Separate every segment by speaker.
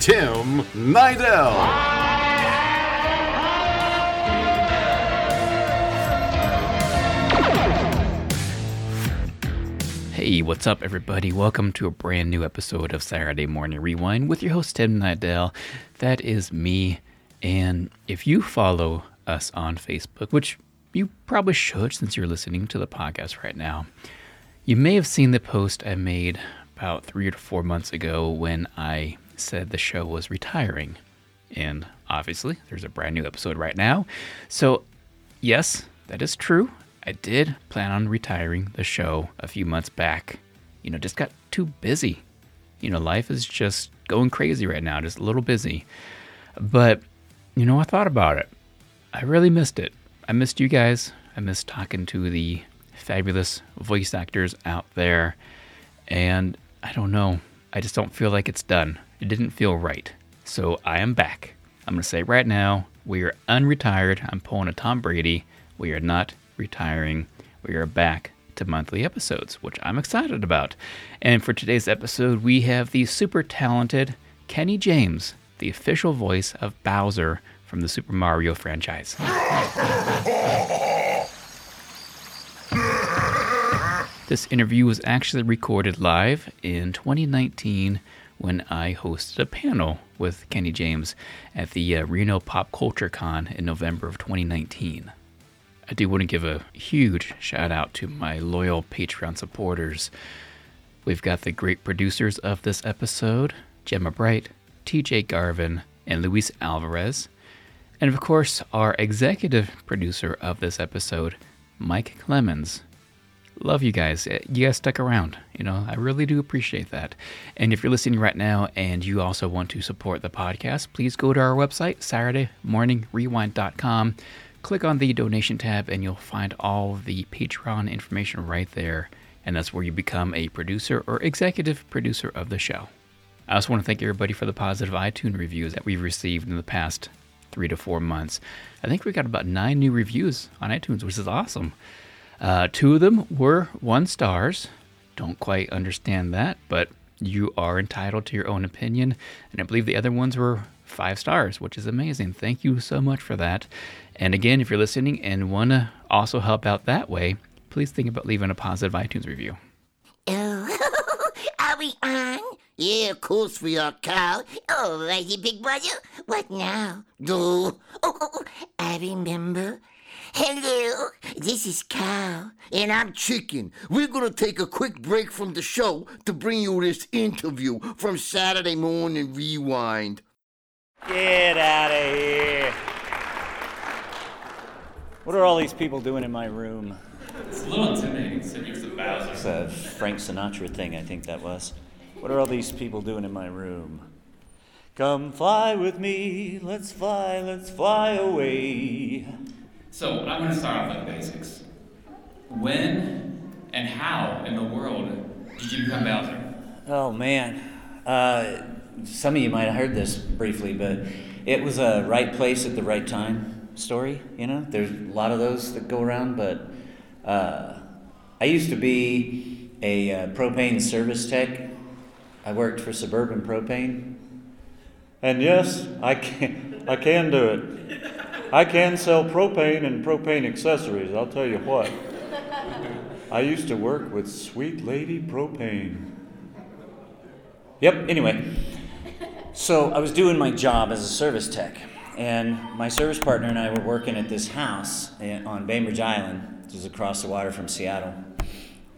Speaker 1: Tim Nidell.
Speaker 2: Hey, what's up, everybody? Welcome to a brand new episode of Saturday Morning Rewind with your host, Tim Nidell. That is me. And if you follow us on Facebook, which you probably should since you're listening to the podcast right now, you may have seen the post I made about three or four months ago when I said the show was retiring. And obviously, there's a brand new episode right now. So, yes, that is true. I did plan on retiring the show a few months back. You know, just got too busy. You know, life is just going crazy right now, just a little busy. But, you know, I thought about it. I really missed it. I missed you guys. I missed talking to the fabulous voice actors out there. And I don't know. I just don't feel like it's done. It didn't feel right. So I am back. I'm going to say right now, we are unretired. I'm pulling a Tom Brady. We are not retiring, we are back to monthly episodes, which I'm excited about. And for today's episode, we have the super talented Kenny James, the official voice of Bowser from the Super Mario franchise. This interview was actually recorded live in 2019 when I hosted a panel with Kenny James at the uh, Reno Pop Culture Con in November of 2019. I do want to give a huge shout out to my loyal Patreon supporters. We've got the great producers of this episode Gemma Bright, TJ Garvin, and Luis Alvarez. And of course, our executive producer of this episode, Mike Clemens. Love you guys. Eh, you guys stuck around. You know, I really do appreciate that. And if you're listening right now and you also want to support the podcast, please go to our website, SaturdayMorningRewind.com click on the donation tab and you'll find all the Patreon information right there. And that's where you become a producer or executive producer of the show. I also want to thank everybody for the positive iTunes reviews that we've received in the past three to four months. I think we got about nine new reviews on iTunes, which is awesome. Uh, two of them were one stars. Don't quite understand that, but you are entitled to your own opinion. And I believe the other ones were five stars, which is amazing. Thank you so much for that. And again, if you're listening and want to also help out that way, please think about leaving a positive iTunes review.
Speaker 3: Oh, are we on? Yeah, of course we are, Carl. Alrighty, big brother. What now? Oh, oh, oh, I remember. Hello, this is Carl.
Speaker 4: And I'm Chicken. We're gonna take a quick break from the show to bring you this interview from Saturday Morning Rewind.
Speaker 5: Get out of here. What are all these people doing in my room?
Speaker 2: It's a little intimidating sitting next to Bowser.
Speaker 5: It's a Frank Sinatra thing, I think that was. What are all these people doing in my room? Come fly with me, let's fly, let's fly away.
Speaker 2: So I'm going to start off with basics. When and how in the world did you become Bowser?
Speaker 5: Oh man, uh, some of you might have heard this briefly, but it was a right place at the right time story. You know, there's a lot of those that go around, but uh, I used to be a uh, propane service tech. I worked for Suburban Propane. And yes, I can, I can do it. I can sell propane and propane accessories, I'll tell you what. I used to work with Sweet Lady Propane. Yep, anyway. So I was doing my job as a service tech. And my service partner and I were working at this house on Bainbridge Island, which is across the water from Seattle.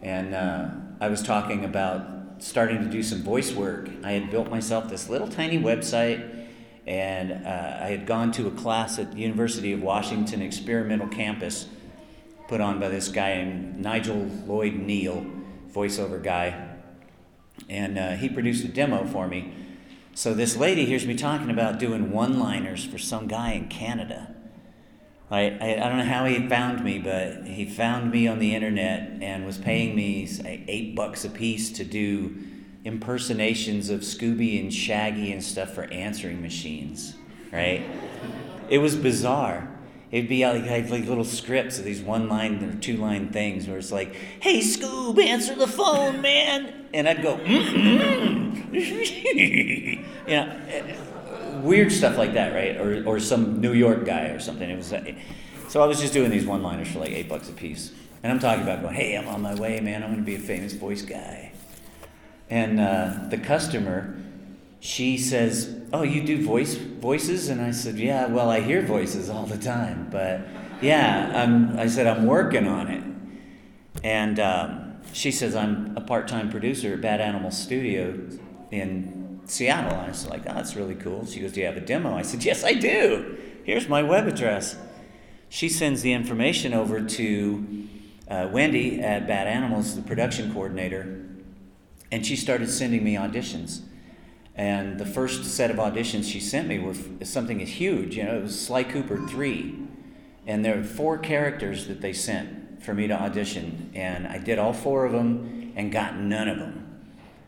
Speaker 5: And uh, I was talking about starting to do some voice work. I had built myself this little tiny website, and uh, I had gone to a class at the University of Washington Experimental Campus put on by this guy named Nigel Lloyd Neal, voiceover guy. And uh, he produced a demo for me So this lady hears me talking about doing one-liners for some guy in Canada. I, I, don't know how he found me, but he found me on the internet and was paying me say, eight bucks a piece to do impersonations of Scooby and Shaggy and stuff for answering machines, right? It was bizarre. It'd be like, like, like little scripts of these one line or two line things where it's like, hey, Scoob, answer the phone, man. And I'd go, you know, eh, weird stuff like that, right? Or, or some New York guy or something. It was, uh, so I was just doing these one liners for like eight bucks a piece. And I'm talking about going, hey, I'm on my way, man. I'm going to be a famous voice guy. And uh, the customer, she says, "Oh, you do voice voices?" And I said, "Yeah. Well, I hear voices all the time, but yeah, I'm." I said, "I'm working on it." And um, she says, "I'm a part-time producer at Bad Animal Studio in Seattle." I was like, "Oh, that's really cool." She goes, "Do you have a demo?" I said, "Yes, I do. Here's my web address." She sends the information over to uh, Wendy at Bad Animals, the production coordinator, and she started sending me auditions. And the first set of auditions she sent me were something huge. You know, it was Sly Cooper 3. And there were four characters that they sent for me to audition. And I did all four of them and got none of them.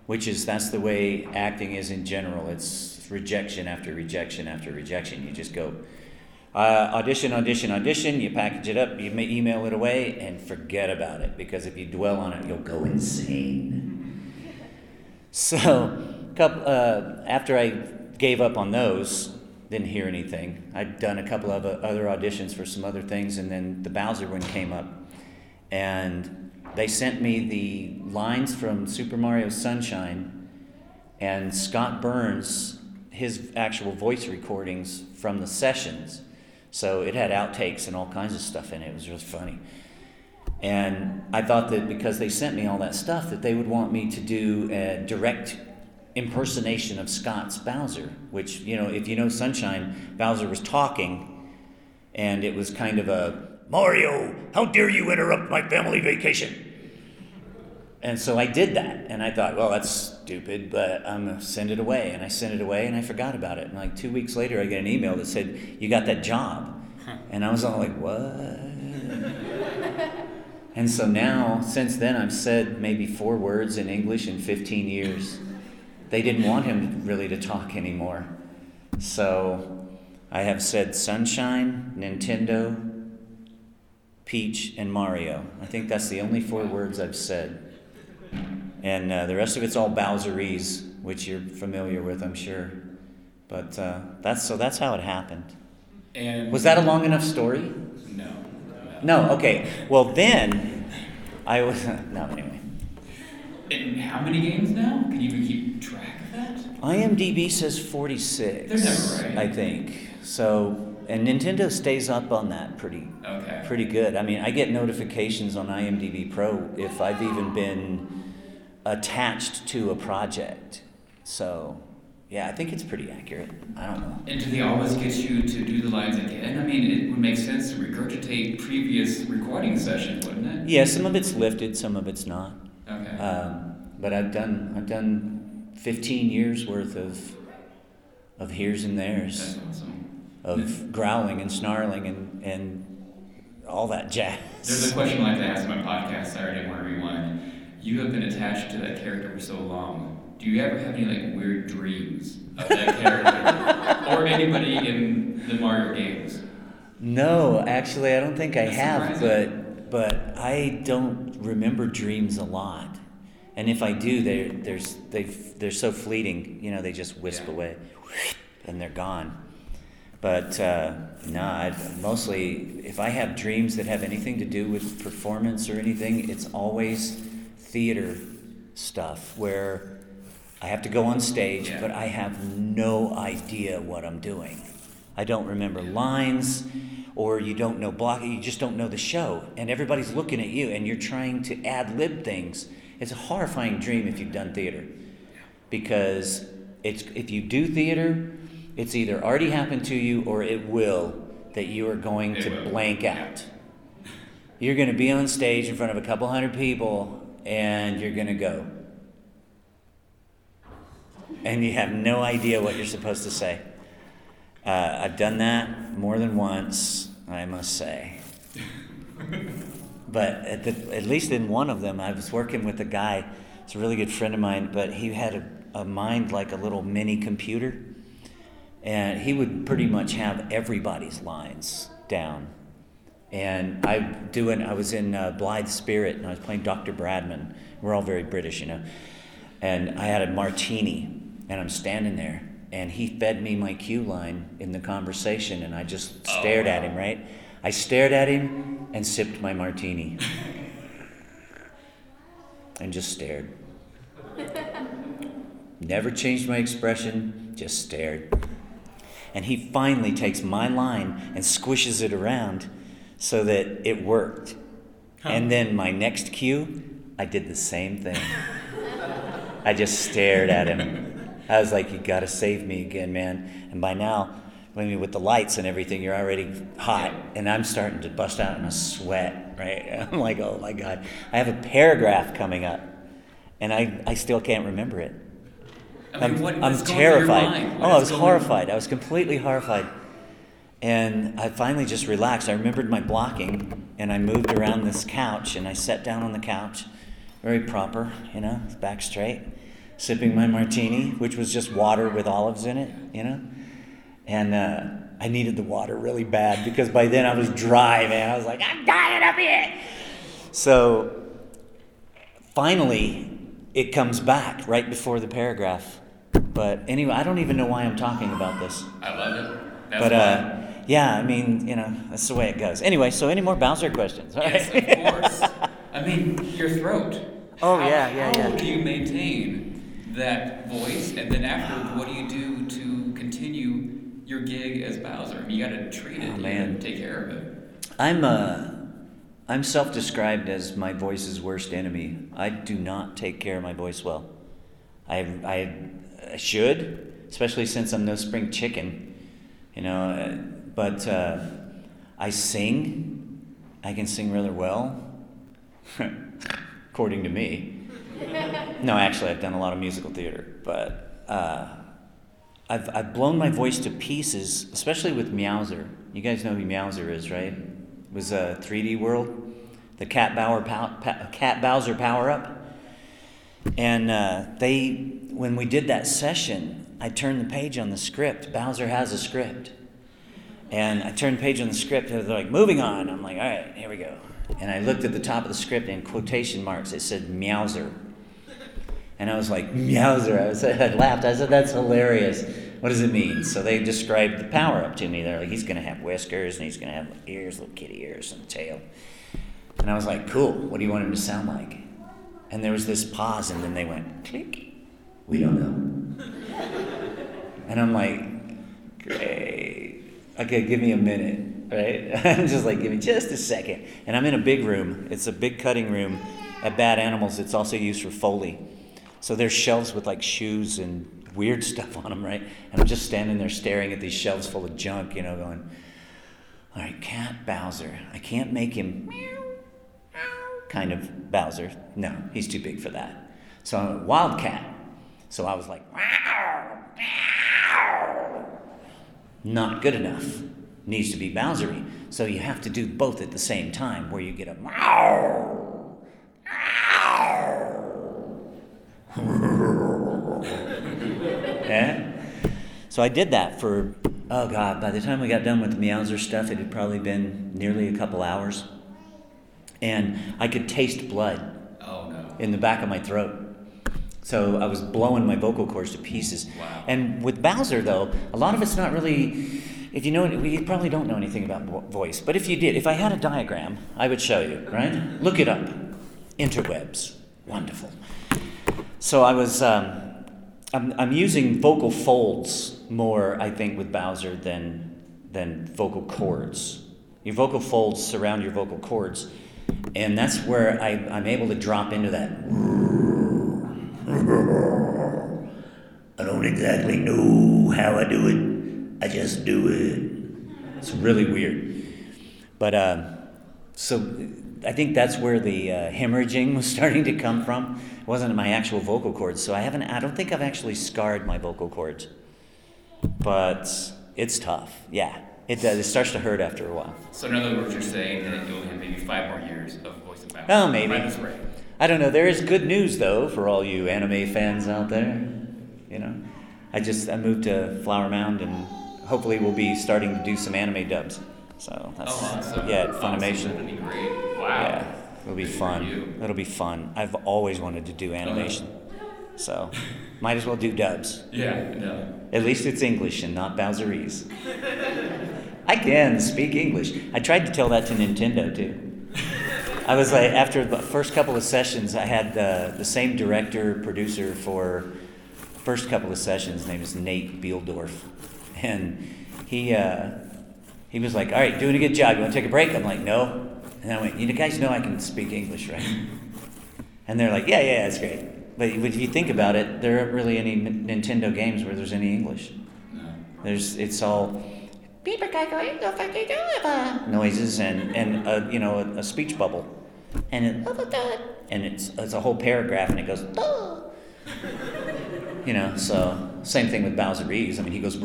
Speaker 5: Which is, that's the way acting is in general. It's rejection after rejection after rejection. You just go, uh, audition, audition, audition. You package it up, you email it away, and forget about it. Because if you dwell on it, you'll go insane. So, couple, uh, after I gave up on those, didn't hear anything. I'd done a couple of other auditions for some other things, and then the Bowser one came up, and they sent me the lines from Super Mario Sunshine, and Scott Burns, his actual voice recordings from the sessions. So it had outtakes and all kinds of stuff in it. It was really funny. And I thought that because they sent me all that stuff, that they would want me to do a direct impersonation of Scott's Bowser, which, you know, if you know Sunshine, Bowser was talking, and it was kind of a Mario, how dare you interrupt my family vacation? And so I did that, and I thought, well, that's stupid, but I'm gonna send it away. And I sent it away, and I forgot about it. And like two weeks later, I get an email that said, you got that job. And I was all like, what? And so now, since then, I've said maybe four words in English in 15 years they didn't want him really to talk anymore. So I have said Sunshine, Nintendo, Peach, and Mario. I think that's the only four words I've said. And uh, the rest of it's all Bowserese, which you're familiar with, I'm sure. But uh, that's so that's how it happened.
Speaker 2: And
Speaker 5: was that a long enough story?
Speaker 2: No.
Speaker 5: No. Okay. Well, then I was no. Anyway.
Speaker 2: And how many games now? Can you even keep track of that?
Speaker 5: IMDb says 46.
Speaker 2: They're never right.
Speaker 5: I think. So, and Nintendo stays up on that pretty
Speaker 2: okay.
Speaker 5: pretty good. I mean, I get notifications on IMDb Pro if I've even been attached to a project. So, yeah, I think it's pretty accurate. I don't know.
Speaker 2: And do they always get you to do the lines again? I mean, it would make sense to regurgitate previous recording sessions, wouldn't it?
Speaker 5: Yeah, some of it's lifted, some of it's not.
Speaker 2: Okay.
Speaker 5: Um, but I've done I've done 15 years worth of of here's and there's
Speaker 2: That's awesome.
Speaker 5: of growling and snarling and and all that jazz.
Speaker 2: There's a question I like to ask in my podcast, Saturday Morning Rewind. You have been attached to that character for so long. Do you ever have any like weird dreams of that character or anybody in the Mario games?
Speaker 5: No, actually, I don't think I
Speaker 2: That's
Speaker 5: have,
Speaker 2: surprising.
Speaker 5: but but I don't remember dreams a lot. And if I do, they're there's they they're so fleeting. You know, they just wisp
Speaker 2: Yeah.
Speaker 5: away, and they're gone. But uh, no, mostly if I have dreams that have anything to do with performance or anything, it's always theater stuff where I have to go on stage,
Speaker 2: Yeah.
Speaker 5: but I have no idea what I'm doing. I don't remember lines, or you don't know block. You just don't know the show, and everybody's looking at you, and you're trying to ad lib things. It's a horrifying dream if you've done theater, because it's if you do theater, it's either already happened to you or it will that you are going
Speaker 2: It
Speaker 5: to
Speaker 2: will.
Speaker 5: blank out. You're going to be on stage in front of a couple hundred people, and you're going to go. And you have no idea what you're supposed to say. Uh, I've done that more than once, I must say. But at, the, at least in one of them, I was working with a guy. It's a really good friend of mine, but he had a, a mind like a little mini computer, and he would pretty much have everybody's lines down. And I doing, I was in uh, Blithe Spirit, and I was playing Dr. Bradman. We're all very British, you know. And I had a martini, and I'm standing there, and he fed me my cue line in the conversation, and I just oh, stared at him, right? I stared at him and sipped my martini. and just stared. Never changed my expression, just stared. And he finally takes my line and squishes it around so that it worked. And then my next cue, I did the same thing. I just stared at him. I was like, You gotta save me again, man. And by now, I mean, with the lights and everything, you're already hot, and I'm starting to bust out in a sweat, right? I'm like, oh my God. I have a paragraph coming up, and I, I still can't remember it.
Speaker 2: I mean,
Speaker 5: I'm, I'm
Speaker 2: what's going through your
Speaker 5: terrified. Oh, I was horrified. I was completely horrified. And I finally just relaxed. I remembered my blocking, and I moved around this couch, and I sat down on the couch, very proper, you know, back straight, sipping my martini, which was just water with olives in it, you know. And uh, I needed the water really bad because by then I was dry, man. I was like, I'm dying up here. So finally, it comes back right before the paragraph. But anyway, I don't even know why I'm talking about this.
Speaker 2: I love it. That's
Speaker 5: but uh, yeah, I mean, you know, that's the way it goes. Anyway, so any more Bowser questions? All
Speaker 2: yes,
Speaker 5: right.
Speaker 2: of course. I mean, your throat.
Speaker 5: Oh,
Speaker 2: How-
Speaker 5: yeah, yeah,
Speaker 2: how
Speaker 5: yeah.
Speaker 2: do you maintain that voice, and then after, what do you do to continue your gig as Bowser? I mean, you got to treat it.
Speaker 5: Oh, man.
Speaker 2: take care of it.
Speaker 5: I'm uh, I'm self-described as my voice's worst enemy. I do not take care of my voice well. I I, I should, especially since I'm no spring chicken, you know. uh, But uh, I sing. I can sing rather well, according to me. No, actually, I've done a lot of musical theater, but uh, I've, I've blown my voice to pieces, especially with Meowser. You guys know who Meowser is, right? It was a 3D World, the Cat, Bauer pow, pa, Cat Bowser power up. And uh, they, when we did that session, I turned the page on the script. Bowser has a script. And I turned the page on the script, and they're like, moving on. I'm like, all right, here we go. And I looked at the top of the script, and in quotation marks, it said Meowser. And I was like, Meowser. I, was, I laughed. I said, that's hilarious. What does it mean? So they described the power up to me. They're like, he's going to have whiskers, and he's going to have ears, little kitty ears, and a tail. And I was like, cool. What do you want him to sound like? And there was this pause, and then they went, click. We don't know. And I'm like, great. Okay, give me a minute, right? I'm just like, give me just a second. And I'm in a big room. It's a big cutting room at Bad Animals. It's also used for Foley. So there's shelves with like shoes and weird stuff on them, right? And I'm just standing there staring at these shelves full of junk, you know, going, all right, Cat Bowser. I can't make him kind of Bowser. No, he's too big for that. So I'm a Wildcat. So I was like. Not good enough. Needs to be Bowsery. So you have to do both at the same time, where you get a yeah? So I did that for, oh God, by the time we got done with the Meowser stuff, it had probably been nearly a couple hours. And I could taste blood
Speaker 2: Oh no.
Speaker 5: in the back of my throat. So I was blowing my vocal cords to pieces.
Speaker 2: Wow.
Speaker 5: And with Bowser, though, a lot of it's not really. If you know, you probably don't know anything about voice. But if you did, if I had a diagram, I would show you. Right? Look it up. Interwebs. Wonderful. So I was. Um, I'm, I'm using vocal folds more, I think, with Bowser than than vocal cords. Your vocal folds surround your vocal cords, and that's where I, I'm able to drop into that. I don't exactly know how I do it. I just do it. It's really weird, but uh, so I think that's where the uh, hemorrhaging was starting to come from. It wasn't my actual vocal cords, so I haven't. I don't think I've actually scarred my vocal cords, but it's tough. Yeah, it does. It starts to hurt after a while.
Speaker 2: So in other words, you're saying that you'll have maybe five more years of voice and mouth.
Speaker 5: Oh, maybe.
Speaker 2: Right.
Speaker 5: I don't know. There is good news though for all you anime fans out there. You know, I just I moved to Flower Mound and hopefully we'll be starting to do some anime dubs. So that's
Speaker 2: Oh, awesome.
Speaker 5: yeah, at
Speaker 2: Awesome.
Speaker 5: Funimation.
Speaker 2: Great. Wow.
Speaker 5: Yeah, it'll be
Speaker 2: Good
Speaker 5: fun. It'll be fun. I've always wanted to do animation, so might as well do dubs.
Speaker 2: Yeah. No.
Speaker 5: At least it's English and not Bowserese. I can speak English. I tried to tell that to Nintendo too. I was like, after the first couple of sessions, I had the, the same director, producer for first couple of sessions. His name is Nate Bihldorff. And he, uh, he was like, All right, doing a good job. You want to take a break? I'm like, No. And I went, You guys know I can speak English, right? And they're like, Yeah, yeah, that's great. But if you think about it, there aren't really any Nintendo games where there's any English. There's, it's all noises and, and a, you know, a, a speech bubble. And, it, and it's, it's a whole paragraph and it goes, you know, so same thing with Bowserese. I mean, he goes,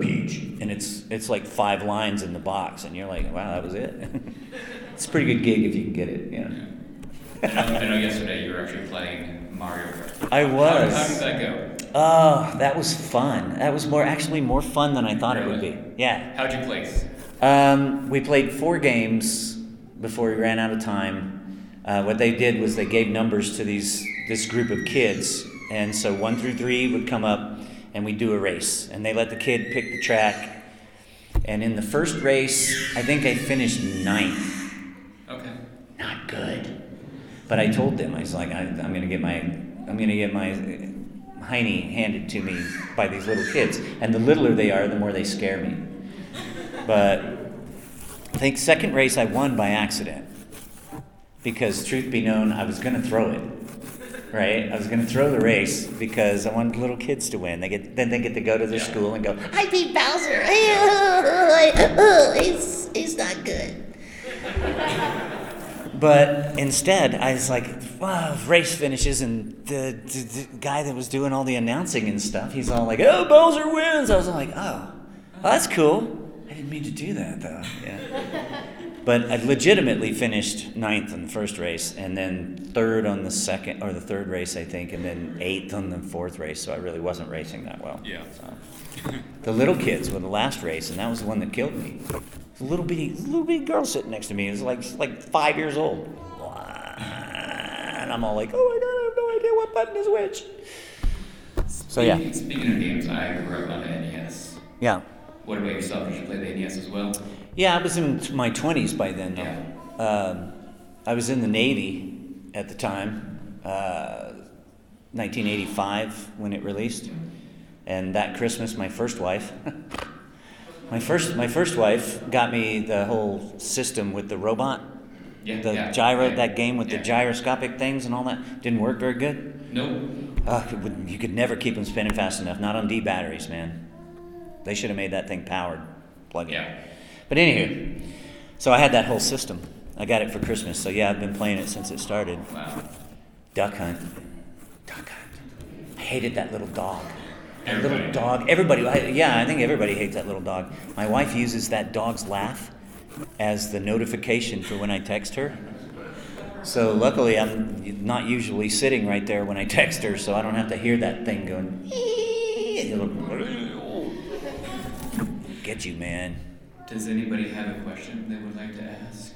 Speaker 5: peach. And it's, it's like five lines in the box. And you're like, wow, that was it. it's a pretty good gig if you can get it, you know.
Speaker 2: I know, I know yesterday you were actually playing Mario Kart.
Speaker 5: I was.
Speaker 2: How, how did that go?
Speaker 5: Oh, that was fun. That was more actually more fun than I thought it would be. Yeah.
Speaker 2: How'd you place?
Speaker 5: Um, we played four games before we ran out of time. Uh, what they did was they gave numbers to these this group of kids, and so one through three would come up, and we'd do a race, and they let the kid pick the track. And in the first race, I think I finished ninth.
Speaker 2: Okay.
Speaker 5: Not good. But I told them I was like, I, I'm gonna get my I'm gonna get my hiney handed to me by these little kids, and the littler they are, the more they scare me. But I think second race I won by accident. Because truth be known, I was gonna throw it. Right? I was gonna throw the race because I wanted little kids to win. They get then they get to go to their school and go,
Speaker 3: I beat Bowser. Oh, he's, he's not good.
Speaker 5: But instead, I was like, wow, race finishes, and the, the, the guy that was doing all the announcing and stuff, he's all like, oh, Bowser wins. I was like, oh, well, that's cool. I didn't mean to do that, though. Yeah. But I legitimately finished ninth in the first race, and then third on the second, or the third race, I think, and then eighth on the fourth race, so I really wasn't racing that well.
Speaker 2: Yeah.
Speaker 5: So. The little kids were the last race, and that was the one that killed me. A little bitty, little bitty girl sitting next to me. It was like like five years old, and I'm all like, "Oh my god, I have no idea what button is which." So yeah,
Speaker 2: Speaking- Speaking of games, I grew up on the NES.
Speaker 5: yeah,
Speaker 2: What about yourself? Did you play the NES as well?
Speaker 5: Yeah. I was in my 20s by then, though. Um, I was in the Navy at the time, uh, 1985 when it released, and that Christmas, my first wife. My first, my first wife got me the whole system with the robot,
Speaker 2: Yeah.
Speaker 5: the
Speaker 2: yeah,
Speaker 5: gyro,
Speaker 2: yeah,
Speaker 5: that game with
Speaker 2: yeah.
Speaker 5: the gyroscopic things and all that. Didn't work very good.
Speaker 2: Nope.
Speaker 5: Uh, would- you could never keep them spinning fast enough. Not on D batteries, man. They should have made that thing powered. Plug in.
Speaker 2: Yeah.
Speaker 5: But anywho, so I had that whole system. I got it for Christmas. So yeah, I've been playing it since it started.
Speaker 2: Wow.
Speaker 5: Duck Hunt. Duck Hunt. I hated that little dog. That little dog. Everybody, I, yeah, I think everybody hates that little dog. My wife uses that dog's laugh as the notification for when I text her. So luckily, I'm not usually sitting right there when I text her, so I don't have to hear that thing going. Oh. Get you, man.
Speaker 2: Does anybody have a question they would like to ask?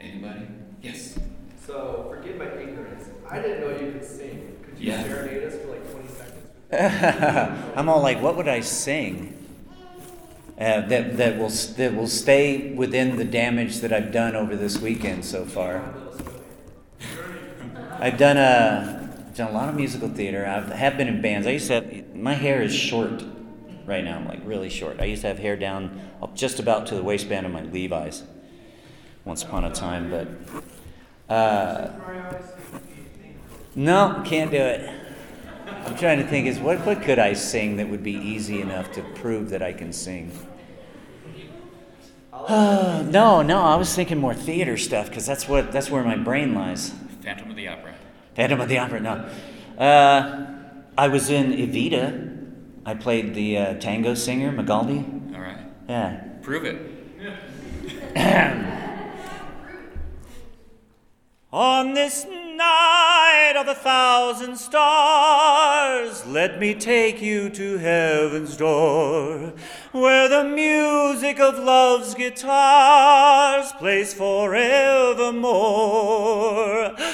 Speaker 2: Anybody? Yes.
Speaker 6: So, forgive my ignorance. I didn't know you could sing. Could you
Speaker 2: Yeah.
Speaker 6: serenade us for like 20 seconds?
Speaker 5: I'm all like, what would I sing uh, that that will that will stay within the damage that I've done over this weekend so far? I've done a done a lot of musical theater. I have been in bands. I used to have my hair is short right now, I'm like really short. I used to have hair down just about to the waistband of my Levi's once upon a time, but uh, no, can't do it. I'm trying to think is what what could I sing that would be easy enough to prove that I can sing? Uh, no, no, I was thinking more theater stuff because that's what that's where my brain lies.
Speaker 2: Phantom of the Opera.
Speaker 5: Phantom of the Opera, no. Uh, I was in Evita. I played the uh, tango singer, Magaldi.
Speaker 2: All right.
Speaker 5: Yeah.
Speaker 2: Prove it.
Speaker 5: On this night of a thousand stars, let me take you to heaven's door, where the music of love's guitars plays forevermore.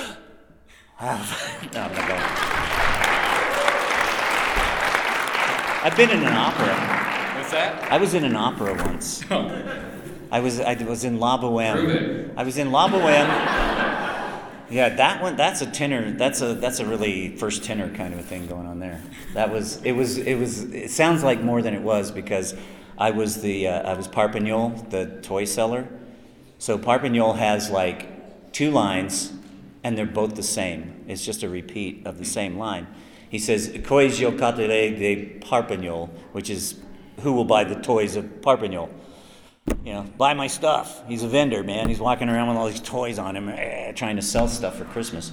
Speaker 5: Ah, no, I'm not going. I've been in an opera.
Speaker 2: What's that?
Speaker 5: I was in an opera once. I was I was in La Boheme. I was in La Boheme. Yeah, that one. That's a tenor. That's a that's a really first tenor kind of a thing going on there. That was it was it was it sounds like more than it was because I was the uh, I was Parpignol, the toy seller. So Parpignol has like two lines, and they're both the same. It's just a repeat of the same line. He says, "Cois giocatore de Parpignol," which is, "Who will buy the toys of Parpignol?" You know, buy my stuff. He's a vendor, man. He's walking around with all these toys on him, eh, trying to sell stuff for Christmas.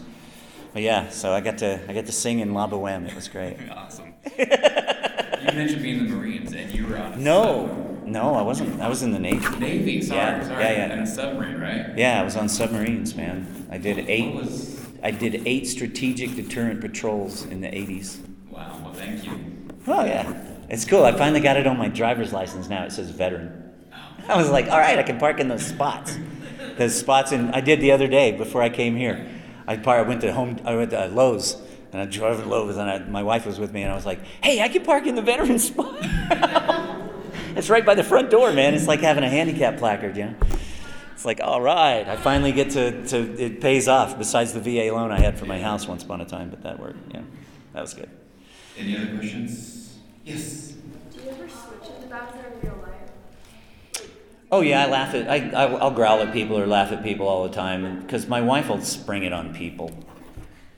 Speaker 5: But yeah, so I got to I got to sing in La Boheme. It was great.
Speaker 2: Awesome. you mentioned being in the Marines and you were on a
Speaker 5: No, no, I wasn't. I was in the Navy.
Speaker 2: Navy. Sorry,
Speaker 5: Yeah,
Speaker 2: sorry.
Speaker 5: yeah, yeah.
Speaker 2: And a submarine, right?
Speaker 5: Yeah, I was on submarines, man. I did eight. I did eight strategic deterrent patrols in the 80s.
Speaker 2: Wow. Well, thank you.
Speaker 5: Oh yeah, it's cool. I finally got it on my driver's license now. It says veteran. Oh. I was like, all right, I can park in those spots. Those spots, and I did the other day before I came here. I par- I went to home. I went to Lowe's, and I drove to Lowe's, and I, my wife was with me, and I was like, hey, I can park in the veteran spot. it's right by the front door, man. It's like having a handicap placard, you know. It's like, all right, I finally get to, to it pays off. Besides the VA loan I had for my house once upon a time, but that worked. Yeah, that was good.
Speaker 2: Any other questions? Yes.
Speaker 7: Do you ever switch into Bowser in real life?
Speaker 5: Oh yeah, I laugh at I, I I'll growl at people or laugh at people all the time because my wife will spring it on people.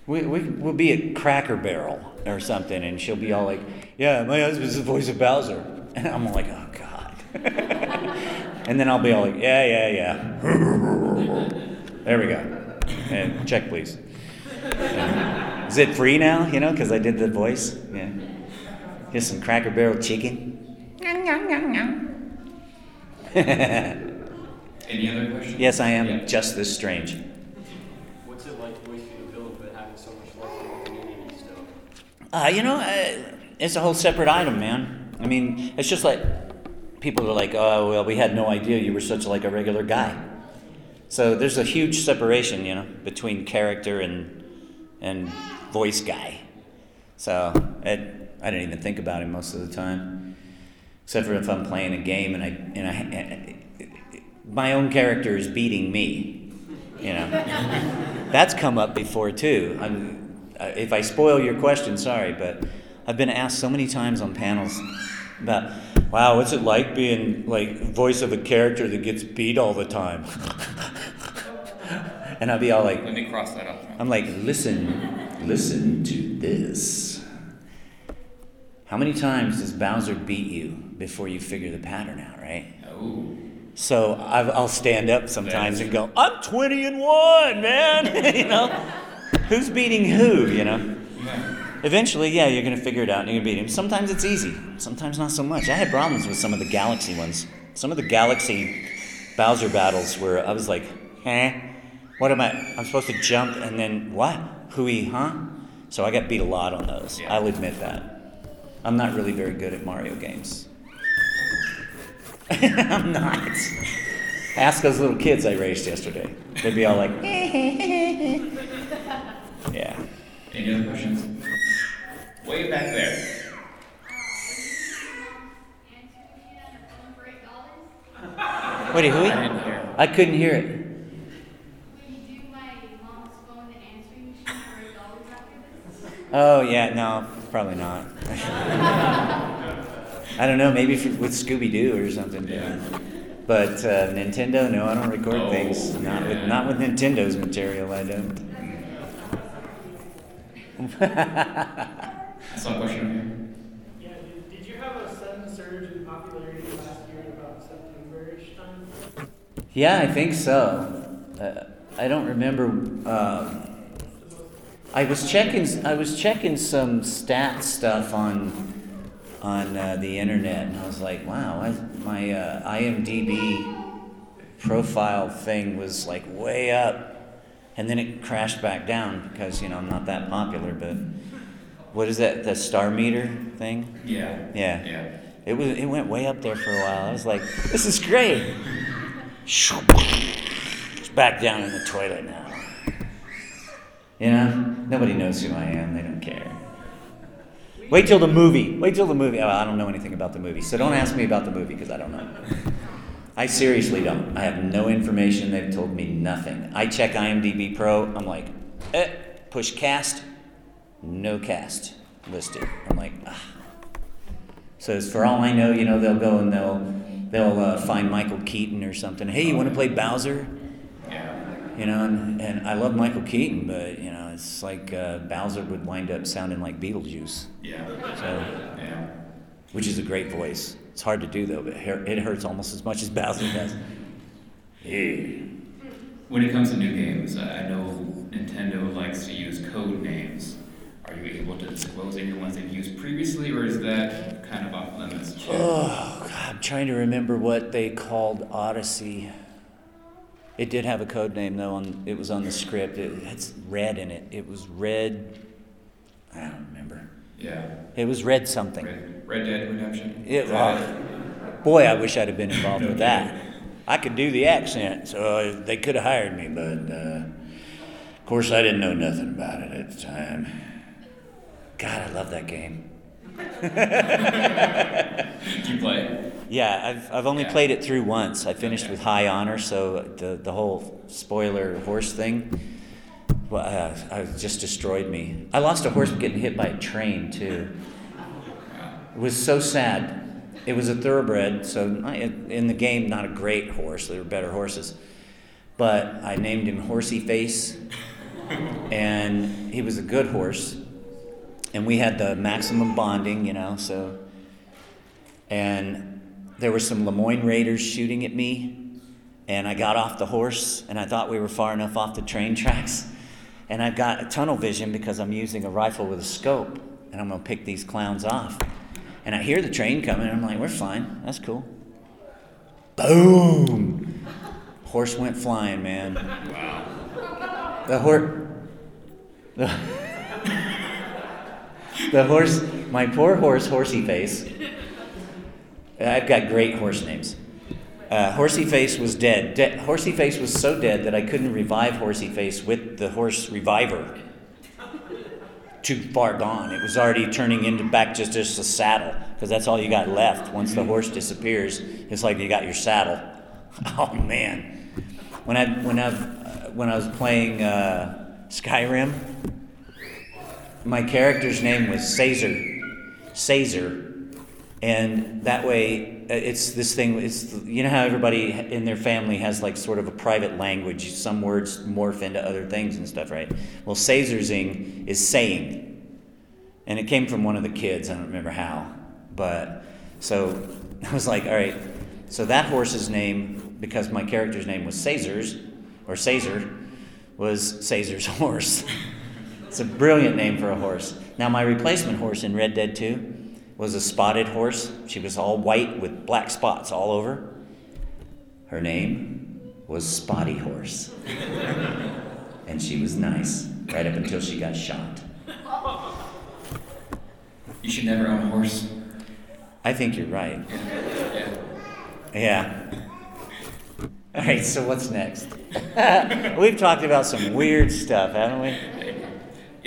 Speaker 5: We, we we'll be at Cracker Barrel or something, and she'll be all like, "Yeah, my husband's the voice of Bowser," and I'm like, "Oh God," and then I'll be all like, "Yeah, yeah, yeah." there we go. And check, please. And is it free now? You know, because I did the voice. Yeah. Here's some Cracker Barrel chicken.
Speaker 2: Any other questions?
Speaker 5: Yes, I am
Speaker 2: Yeah.
Speaker 5: just this strange.
Speaker 6: What's it like voicing a but having so much love for the community still?
Speaker 5: Uh, you know, uh, it's a whole separate item, man. I mean, it's just like people are like, "Oh, well, we had no idea you were such like a regular guy." So there's a huge separation, you know, between character and and voice guy. So it, I don't even think about him most of the time, except for if I'm playing a game and I and I. My own character is beating me, you know. That's come up before too. I'm, if I spoil your question, sorry, but I've been asked so many times on panels about, wow, what's it like being like voice of a character that gets beat all the time? and I'll be all like,
Speaker 2: Let me cross that off.
Speaker 5: I'm like, listen, listen to this. How many times does Bowser beat you before you figure the pattern out, right?
Speaker 2: Oh.
Speaker 5: So I've, I'll stand up sometimes and go, I'm 20 and 1, man. you know? Who's beating who, you know? Eventually, yeah, you're going to figure it out and you're going to beat him. Sometimes it's easy, sometimes not so much. I had problems with some of the Galaxy ones. Some of the Galaxy Bowser battles where I was like, eh, what am I? I'm supposed to jump and then what? Hui, huh? So I got beat a lot on those. I'll admit that. I'm not really very good at Mario games. I'm not. Ask those little kids I raised yesterday. They'd be all like, yeah.
Speaker 2: Any other questions? Way back there.
Speaker 5: What, who?
Speaker 2: I.
Speaker 5: I couldn't hear it. Oh yeah, no, probably not. I don't know, maybe for, with Scooby Doo or something. But uh, Nintendo, no, I don't record
Speaker 2: Oh,
Speaker 5: things. Not with not with Nintendo's material, I don't.
Speaker 2: I saw a question
Speaker 8: Yeah, did, did you have a sudden surge in popularity last year at about September-ish time?
Speaker 5: Yeah, I think so. Uh, I don't remember. Uh, I was checking. I was checking some stat stuff on on uh, the internet, and I was like, "Wow, I, my uh, IMDb profile thing was like way up, and then it crashed back down because you know I'm not that popular." But what is that? The star meter thing?
Speaker 2: Yeah.
Speaker 5: Yeah.
Speaker 2: Yeah.
Speaker 5: It was. It went way up there for a while. I was like, "This is great." It's back down in the toilet now. You know, nobody knows who I am. They don't care. Wait till the movie. Wait till the movie. Oh, I don't know anything about the movie, so don't ask me about the movie because I don't know. I seriously don't. I have no information. They've told me nothing. I check IMDb Pro. I'm like, eh, push cast, no cast listed. I'm like, ah. So as for all I know, you know, they'll go and they'll they'll uh, find Michael Keaton or something. Hey, you want to play Bowser? Yeah. You know, and, and I love Michael Keaton, but you know, it's like uh, Bowser would wind up sounding like Beetlejuice.
Speaker 2: Yeah.
Speaker 5: So,
Speaker 2: Yeah.
Speaker 5: which is a great voice. It's hard to do though, but it hurts almost as much as Bowser does. Yeah.
Speaker 2: When it comes to new games, I know Nintendo likes to use code names. Are you able to disclose any ones they've used previously, or is that kind of off limits?
Speaker 5: Oh, God, I'm trying to remember what they called Odyssey. It did have a code name though. On it was on the script. It, it's red in it. It was red. I don't remember.
Speaker 2: Yeah.
Speaker 5: It was red something.
Speaker 2: Red, Red Dead Redemption.
Speaker 5: It, oh, boy, I wish I'd have been involved with that. I could do the accent, so uh, they could have hired me, but uh, of course I didn't know nothing about it at the time. God, I love that game.
Speaker 2: Do you play it?
Speaker 5: Yeah, I've, I've only
Speaker 2: Yeah.
Speaker 5: played it through once. I finished
Speaker 2: Okay.
Speaker 5: with high honor, so the, the whole spoiler horse thing well, uh, uh, just destroyed me. I lost a horse getting hit by a train, too. It was so sad. It was a thoroughbred, so in the game, not a great horse. There were better horses. But I named him Horsey Face, and he was a good horse. And we had the maximum bonding, you know, so. And there were some Lemoyne Raiders shooting at me, and I got off the horse, and I thought we were far enough off the train tracks. And I've got a tunnel vision because I'm using a rifle with a scope, and I'm gonna pick these clowns off. And I hear the train coming, and I'm like, we're fine, that's cool. Boom! Horse went flying, man. Wow. The horse. The, horse, my poor horse, Horsey Face. I've got great horse names. Uh, Horsey Face was dead. De- Horsey Face was so dead that I couldn't revive Horsey Face with the horse reviver. Too far gone. It was already turning into back just just a saddle because that's all you got left. Once the horse disappears, it's like you got your saddle. Oh man, when I when I uh, when I was playing uh, Skyrim, my character's name was Caesar. Caesar. And that way uh, it's this thing it's you know how everybody in their family has like sort of a private language? Some words morph into other things and stuff right? Well caesarzing is saying. And it came from one of the kids i don't remember how but so i was like all right so that horse's name because my character's name was caesar's or caesar was caesar's horse it's a brilliant name for a horse now my replacement horse in red dead 2 was a spotted horse. She was all white with black spots all over. Her name was Spotty Horse. and she was nice, right up until she got shot.
Speaker 2: You should never own a horse.
Speaker 5: I think you're right.
Speaker 2: Yeah.
Speaker 5: Yeah. All right, so what's next? We've talked about some weird stuff, haven't we?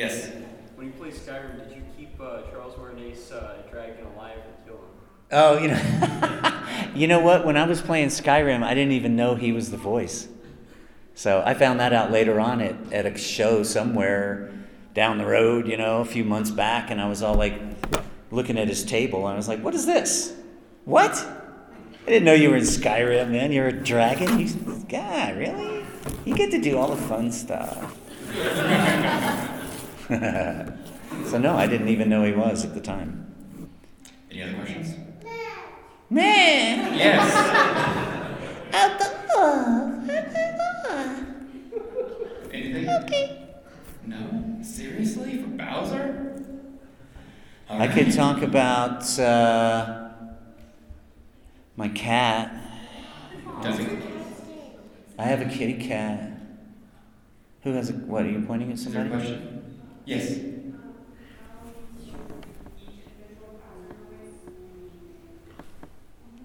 Speaker 2: Yes.
Speaker 6: When you played Skyrim, did you keep uh, Charles Martinet uh, dragon alive or kill him?
Speaker 5: Oh, you know, you know what? When I was playing Skyrim, I didn't even know he was the voice. So I found that out later on at, at a show somewhere down the road, you know, a few months back, and I was all like looking at his table, and I was like, "What is this? What? I didn't know you were in Skyrim, man. You're a dragon. You, God, really? You get to do all the fun stuff." so no, I didn't even know he was at the time.
Speaker 2: Any other questions?
Speaker 5: Man.
Speaker 2: Yes. Anything? Okay. No? Seriously? For Bowser?
Speaker 5: I could talk about uh, my cat.
Speaker 2: Does he?
Speaker 5: I have a kitty cat. Who has a. What, are you pointing at
Speaker 2: Is there a
Speaker 5: somebody?
Speaker 2: Yes.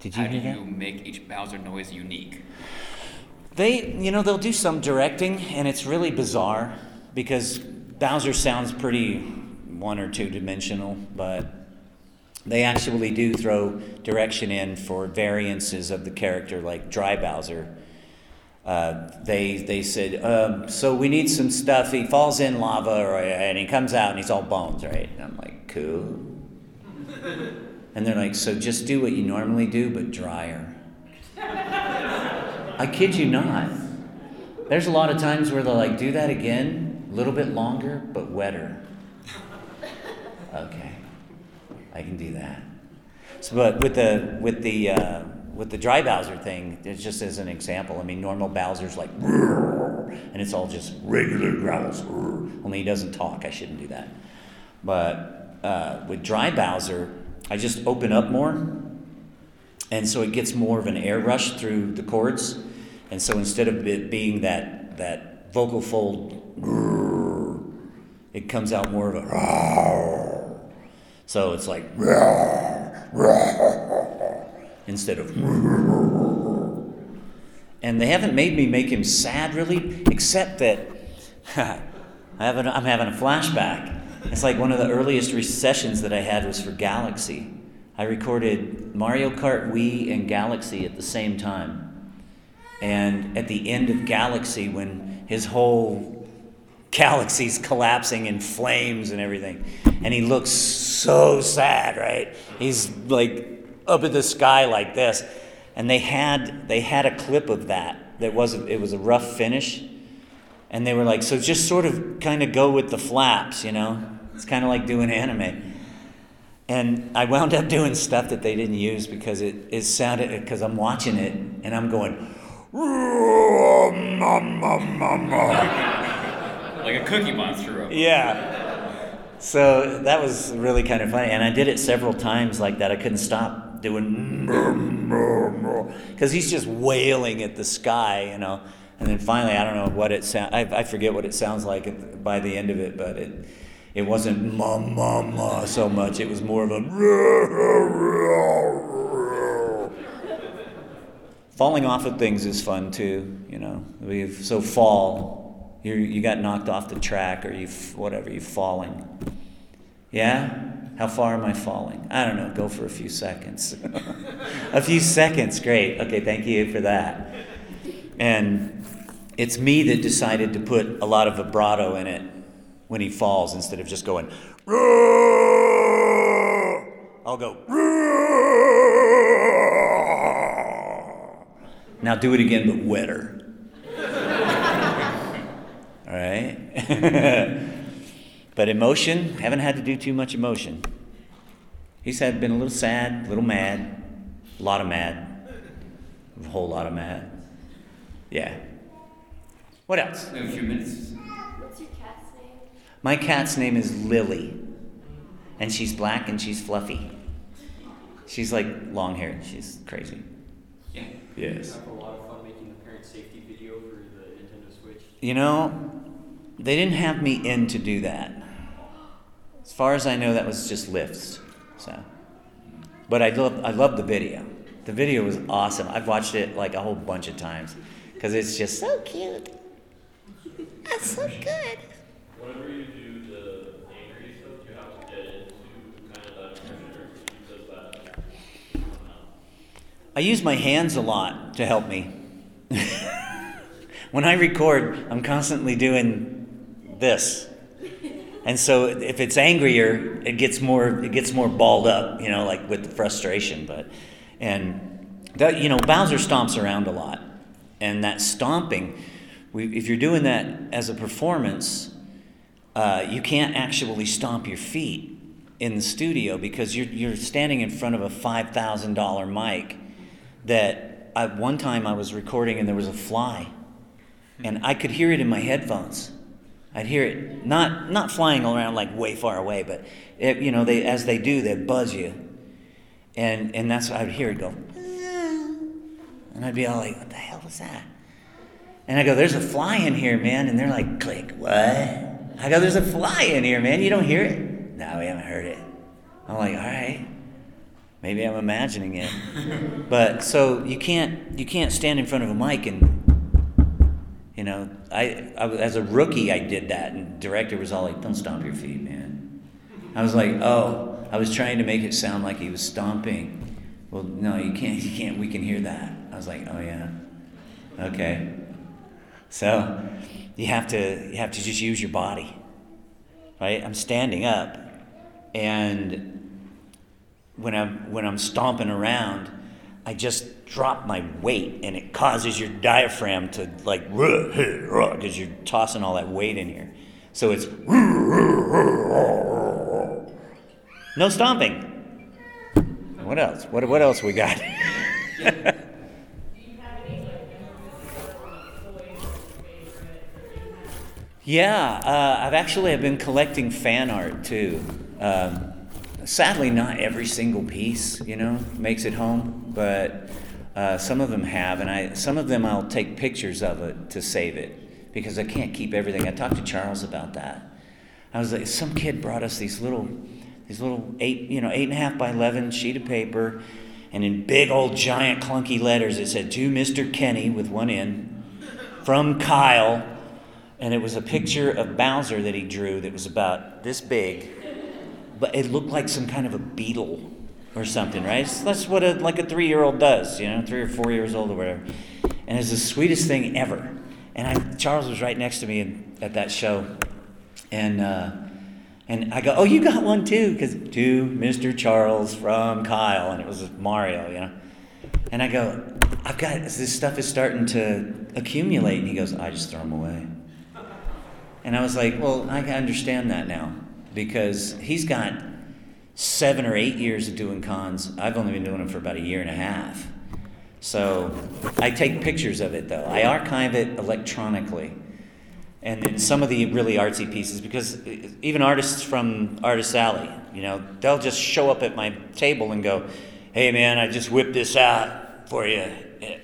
Speaker 5: Did you
Speaker 2: How do
Speaker 5: that?
Speaker 2: you make each Bowser noise unique?
Speaker 5: They, you know, they'll do some directing, and it's really bizarre because Bowser sounds pretty one or two dimensional, but they actually do throw direction in for variances of the character, like Dry Bowser. Uh, they they said, um, so we need some stuff. He falls in lava, and he comes out, and he's all bones, right? And I'm like, cool. And they're like, so just do what you normally do, but drier. I kid you not. There's a lot of times where they'll like do that again, a little bit longer, but wetter. Okay, I can do that. So, but with the with the uh, with the dry Bowser thing, it's just as an example. I mean, normal Bowser's like, and it's all just regular growls. Only he doesn't talk. I shouldn't do that. But uh, with dry Bowser, I just open up more, and so it gets more of an air rush through the chords. And so instead of it being that that vocal fold, it comes out more of a. So it's like instead of. And they haven't made me make him sad really, except that I I'm having a flashback. It's like one of the earliest sessions that I had was for Galaxy. I recorded Mario Kart Wii and Galaxy at the same time. And at the end of Galaxy, when his whole galaxy's collapsing in flames and everything, and he looks so sad, right? He's like up in the sky like this. And they had they had a clip of that. That was it was a rough finish, and they were like, so just sort of kind of go with the flaps, you know. It's kind of like doing anime. And I wound up doing stuff that they didn't use because it, it sounded because I'm watching it and I'm going.
Speaker 2: Like a cookie monster. Up.
Speaker 5: Yeah. So that was really kind of funny, and I did it several times like that. I couldn't stop doing because he's just wailing at the sky, you know. And then finally, I don't know what it sound. I, I forget what it sounds like at, by the end of it, but it it wasn't ma ma ma so much. It was more of a. Falling off of things is fun too, you know. We've so fall, you you got knocked off the track or you whatever you falling. Yeah, how far am I falling? I don't know. Go for a few seconds. a few seconds, great. Okay, thank you for that. And it's me that decided to put a lot of vibrato in it when he falls instead of just going. I'll go. Now do it again, but wetter. All right? but emotion, haven't had to do too much emotion. He's had been a little sad, a little mad, a lot of mad, a whole lot of mad. Yeah. What else?
Speaker 2: We have a few minutes.
Speaker 7: What's your cat's name?
Speaker 5: My cat's name is Lily, and she's black and she's fluffy. She's like long haired. She's crazy.
Speaker 2: Yeah.
Speaker 5: Yes.
Speaker 6: A lot of fun making the parent safety video for the Nintendo Switch.
Speaker 5: You know, they didn't have me in to do that. As far as I know, that was just lifts. So, but I love I love the video. The video was awesome. I've watched it like a whole bunch of times because it's just so cute. That's so good.
Speaker 8: Whenever you do the angry stuff, you have to get into kind of that pressure. Does that.
Speaker 5: I use my hands a lot to help me. when I record, I'm constantly doing this. And so if it's angrier, it gets more it gets more balled up, you know, like with the frustration, but and that you know, Bowser stomps around a lot. And that stomping, we, if you're doing that as a performance, uh, you can't actually stomp your feet in the studio because you're, you're standing in front of a $5,000 mic that I, one time I was recording and there was a fly, and I could hear it in my headphones. I'd hear it not not flying around like way far away, but it, you know they as they do they buzz you, and and that's I'd hear it go, and I'd be all like, what the hell was that? And I go, there's a fly in here, man, and they're like, click, what? I go, there's a fly in here, man. You don't hear it? No, we haven't heard it. I'm like, all right. Maybe I'm imagining it. but so you can't you can't stand in front of a mic and you know, I, I as a rookie I did that and director was all like, Don't stomp your feet, man. I was like, Oh, I was trying to make it sound like he was stomping. Well, no, you can't you can't we can hear that. I was like, Oh yeah. Okay. So you have to you have to just use your body. Right? I'm standing up and when I'm when I'm stomping around, I just drop my weight, and it causes your diaphragm to like because you're tossing all that weight in here. So it's no stomping. What else? What what else we got? yeah, uh, I've actually I've been collecting fan art too. Um, sadly, not every single piece, you know, makes it home, but uh, some of them have, and I some of them I'll take pictures of it to save it because I can't keep everything. I talked to Charles about that. I was like, some kid brought us these little, these little eight, you know, eight and a half by eleven sheet of paper, and in big old giant clunky letters it said to Mr. Kenny with one N, from Kyle, and it was a picture of Bowser that he drew that was about this big but it looked like some kind of a beetle or something, right? That's what a, like a three year old does, you know, three or four years old or whatever. And it's the sweetest thing ever. And I, Charles was right next to me in, at that show, and uh, and I go, "Oh, you got one too?" Because to Mr. Charles from Kyle, and it was Mario, you know. And I go, "I've got this stuff is starting to accumulate," and he goes, "I just throw them away." And I was like, "Well, I can understand that now." Because he's got seven or eight years of doing cons. I've only been doing them for about a year and a half. So I take pictures of it though. I archive it electronically. And then some of the really artsy pieces, because even artists from Artist Alley, you know, they'll just show up at my table and go, hey man, I just whipped this out for you.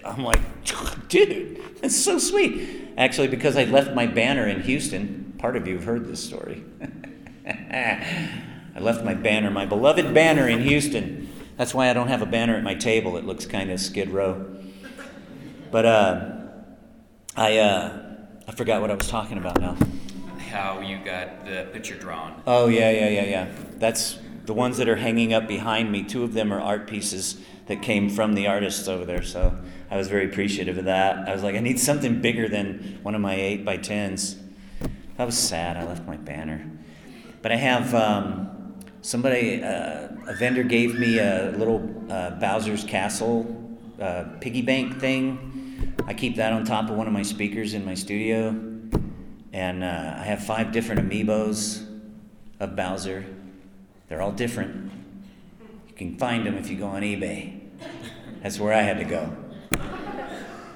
Speaker 5: I'm like, dude, that's so sweet. Actually, because I left my banner in Houston, part of you have heard this story. I left my banner, my beloved banner in Houston. That's why I don't have a banner at my table. It looks kind of skid row. But uh, I, uh, I forgot what I was talking about now.
Speaker 2: How you got the picture drawn.
Speaker 5: Oh, yeah, yeah, yeah, yeah. That's the ones that are hanging up behind me. Two of them are art pieces that came from the artists over there. So I was very appreciative of that. I was like, I need something bigger than one of my 8 by 10s. That was sad. I left my banner. But I have um, somebody, uh, a vendor gave me a little uh, Bowser's Castle uh, piggy bank thing. I keep that on top of one of my speakers in my studio. And uh, I have five different amiibos of Bowser. They're all different. You can find them if you go on eBay. That's where I had to go.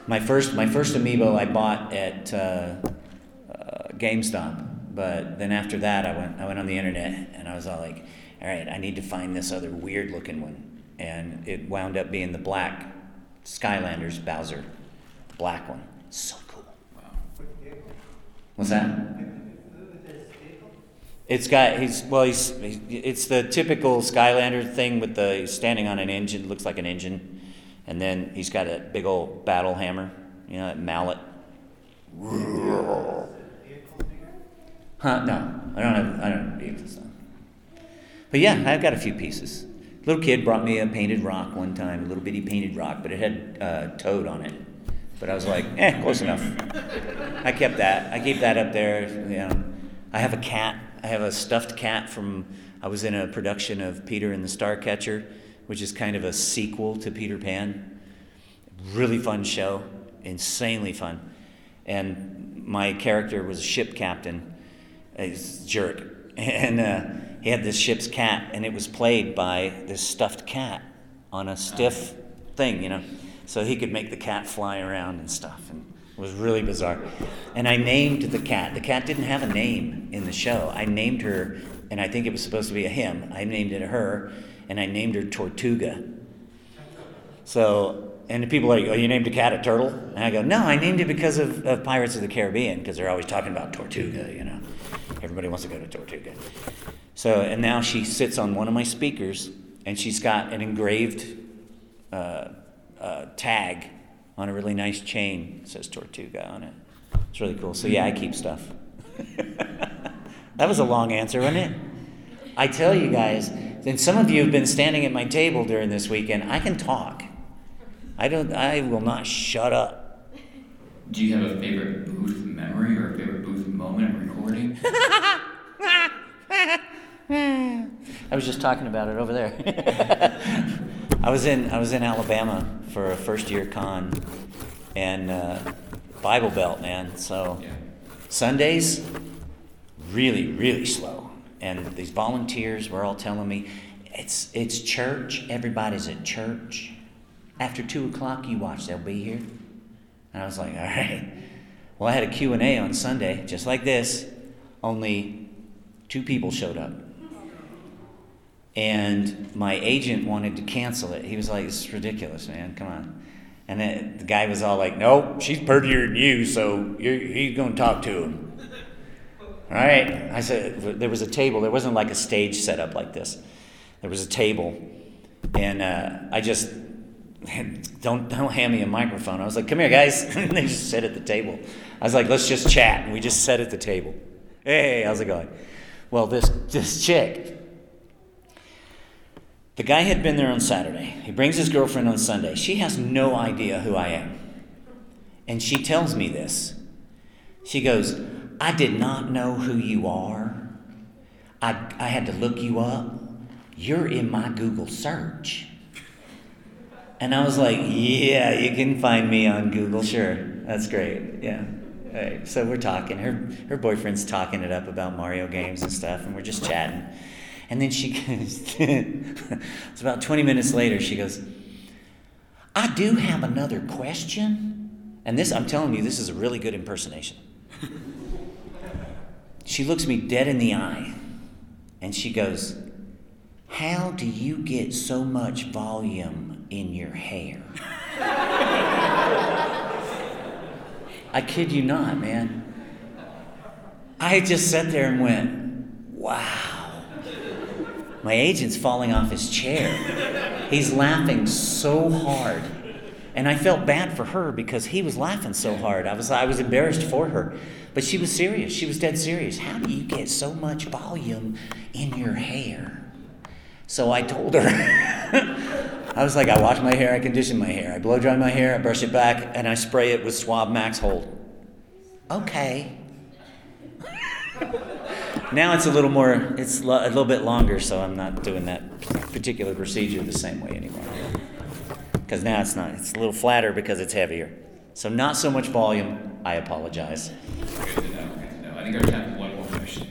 Speaker 5: My first, my first amiibo I bought at uh, uh, GameStop but then after that, I went I went on the internet and I was all like, all right, I need to find this other weird looking one, and it wound up being the black Skylanders Bowser, the black one. So cool. Wow. What's that? It's got he's well he's, he's it's the typical Skylander thing with the standing on an engine looks like an engine, and then he's got a big old battle hammer, you know that mallet. Huh? No, I don't have. I don't have vehicles. But yeah, I've got a few pieces. Little kid brought me a painted rock one time, a little bitty painted rock, but it had uh, toad on it. But I was like, eh, close enough. I kept that. I keep that up there. You know, I have a cat. I have a stuffed cat from. I was in a production of Peter and the Starcatcher, which is kind of a sequel to Peter Pan. Really fun show, insanely fun. And my character was a ship captain He's a jerk. And uh, he had this ship's cat, and it was played by this stuffed cat on a stiff thing, you know. so he could make the cat fly around and stuff. And it was really bizarre. And I named the cat. The cat didn't have a name in the show. I named her, and I think it was supposed to be a him. I named it a her, and I named her Tortuga. So, and people are like, oh, you named a cat a turtle? And I go, no, I named it because of, of Pirates of the Caribbean, because they're always talking about Tortuga, you know. Everybody wants to go to Tortuga. So, and now she sits on one of my speakers, and she's got an engraved uh, uh, tag on a really nice chain. It says Tortuga on it. It's really cool. So, yeah, I keep stuff. that was a long answer, wasn't it? I tell you guys, and some of you have been standing at my table during this weekend. I can talk. I don't. I will not shut up.
Speaker 2: Do you have a favorite booth memory or a favorite moment of recording?
Speaker 5: I was just talking about it over there. I was in I was in Alabama for a first year con, and uh, Bible Belt, man. So Sundays, really really slow, and these volunteers were all telling me, it's it's church. Everybody's at church. After two o'clock, you watch. They'll be here. And I was like, all right. Well, I had a Q and A on Sunday, just like this, only two people showed up. And my agent wanted to cancel it. He was like, "This is ridiculous, man. Come on." And then the guy was all like, "Nope, she's prettier than you, so he's going to talk to him." All right. I said there was a table. There wasn't like a stage set up like this. There was a table, and uh, I just don't don't hand me a microphone. I was like, "Come here, guys." and they just sat at the table. I was like, "Let's just chat." And we just sat at the table. Hey, how's it going? Well, this this chick, the guy had been there on Saturday. He brings his girlfriend on Sunday. She has no idea who I am. And she tells me this. She goes, I did not know who you are. I, I had to look you up. You're in my Google search. And I was like, yeah, you can find me on Google. Sure. That's great. Yeah. So we're talking. Her, her boyfriend's talking it up about Mario games and stuff, and we're just chatting. And then she goes, it's about 20 minutes later, she goes, I do have another question. And this, I'm telling you, this is a really good impersonation. She looks me dead in the eye and she goes, How do you get so much volume in your hair? I kid you not, man. I just sat there and went, Wow. My agent's falling off his chair. He's laughing so hard. And I felt bad for her because he was laughing so hard. I was, I was embarrassed for her. But she was serious. She was dead serious. How do you get so much volume in your hair? So I told her. I was like, I wash my hair, I condition my hair, I blow dry my hair, I brush it back, and I spray it with Suave Max Hold. Okay. Now it's a little more, it's lo- a little bit longer, so I'm not doing that particular procedure the same way anymore. Because now it's not, it's a little flatter because it's heavier. So not so much volume, I apologize.
Speaker 2: Good to know. Good to know. I think I have one more question.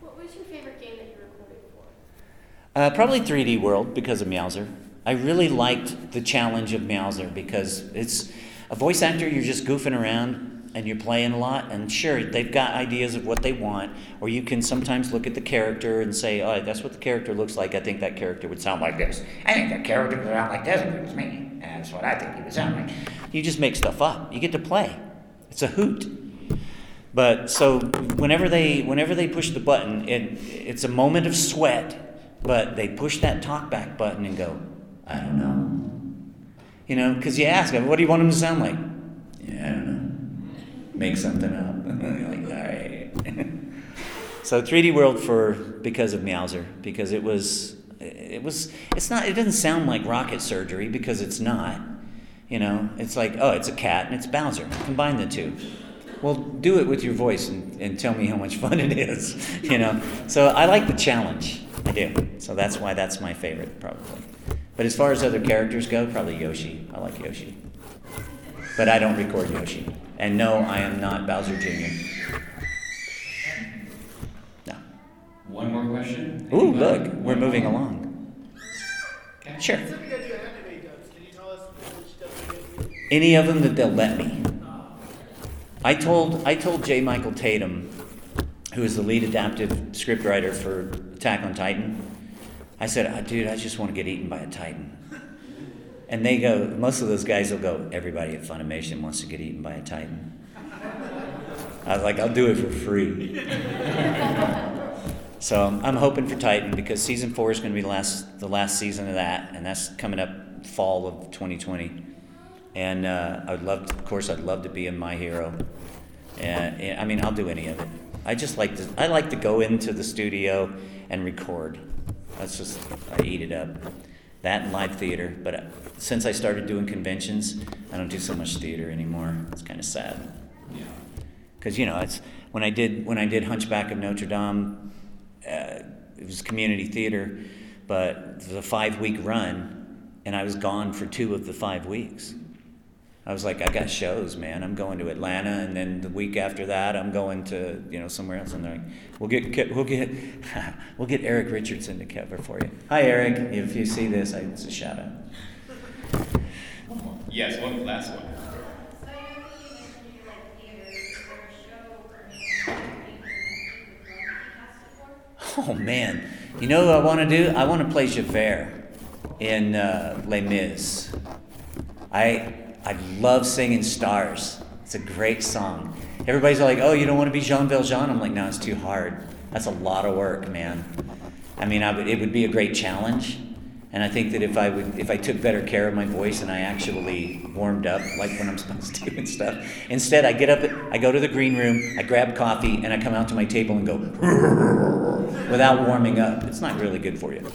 Speaker 7: What was your favorite game that you recorded for?
Speaker 5: Uh, probably 3D World because of Meowser. I really liked the challenge of Meowser because it's a voice actor, you're just goofing around and you're playing a lot. And sure, they've got ideas of what they want, or you can sometimes look at the character and say, oh, that's what the character looks like. I think that character would sound like this. I think that character would sound like this. It's me. That's what I think he would sound like. You just make stuff up. You get to play. It's a hoot. But so whenever they whenever they push the button, it it's a moment of sweat, but they push that talkback button and go, I don't know. You know, because you ask them, what do you want him to sound like? Yeah, I don't know. Make something up. Like, all right. so 3D World for because of Meowser, because it was it was it's not it doesn't sound like rocket surgery because it's not. You know, it's like, oh, it's a cat and it's Bowser. Combine the two. Well, do it with your voice and, and tell me how much fun it is. You know, so I like the challenge. I do. So that's why that's my favorite, probably. But as far as other characters go, probably Yoshi. I like Yoshi. But I don't record Yoshi. And no, I am not Bowser Jr. No.
Speaker 2: One more question.
Speaker 5: Ooh,
Speaker 2: Anybody?
Speaker 5: look, we're moving along. Sure.
Speaker 9: Something that the anime does. Can you tell us which does it?
Speaker 5: Any of them that they'll let me. I told I told J. Michael Tatum, who is the lead adaptive scriptwriter for Attack on Titan, I said, "Ah, dude, I just want to get eaten by a Titan. And they go, most of those guys will go, everybody at Funimation wants to get eaten by a Titan. I was like, I'll do it for free. so um, I'm hoping for Titan because season four is going to be the last, the last season of that, and that's coming up fall of 2020. And uh, I'd love, to, of course, I'd love to be in My Hero. And, and I mean, I'll do any of it. I just like to, I like to go into the studio and record. That's just, I eat it up. That and live theater. But uh, since I started doing conventions, I don't do so much theater anymore. It's kind of sad. Yeah. Because you know, it's when I did when I did Hunchback of Notre Dame, uh, it was community theater, but it was a five week run, and I was gone for two of the five weeks. I was like, I got shows, man. I'm going to Atlanta, and then the week after that, I'm going to you know somewhere else. And they're like, we'll get we'll get we'll get Eric Richardson to cover for you. Hi, Eric. If you see this, I, it's a shout out.
Speaker 9: Yes, one last one.
Speaker 5: Oh man, you know what I want to do? I want to play Javert in uh, Les Mis. I I love singing Stars. It's a great song. Everybody's like, "Oh, you don't want to be Jean Valjean?" I'm like, "No, it's too hard. That's a lot of work, man." I mean, I would, it would be a great challenge, and I think that if I would, if I took better care of my voice and I actually warmed up like when I'm supposed to and stuff, instead I get up, I go to the green room, I grab coffee, and I come out to my table and go without warming up. It's not really good for you.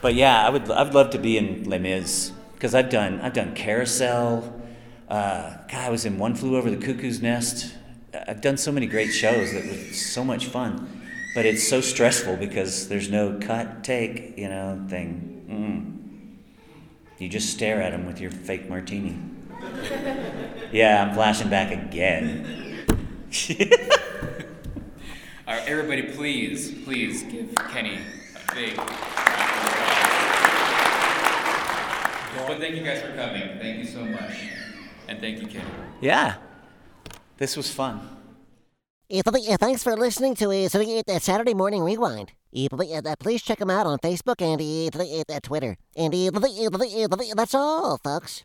Speaker 5: But yeah, I would, I'd love to be in Les Mis because I've done, I've done Carousel. Uh, God, I was in One Flew Over the Cuckoo's Nest. I've done so many great shows that was so much fun. But it's so stressful because there's no cut, take, you know, thing. Mm. You just stare at them with your fake martini. yeah, I'm flashing back again.
Speaker 9: All right, everybody, please, please give Kenny a big. But thank you guys for coming. Thank you so much, and thank you, Kenny.
Speaker 5: Yeah, this was fun.
Speaker 10: Thanks for listening to uh, so, Saturday Morning Rewind. But, Please check them out on Facebook and th- Twitter. And th- th- th- that's all, folks.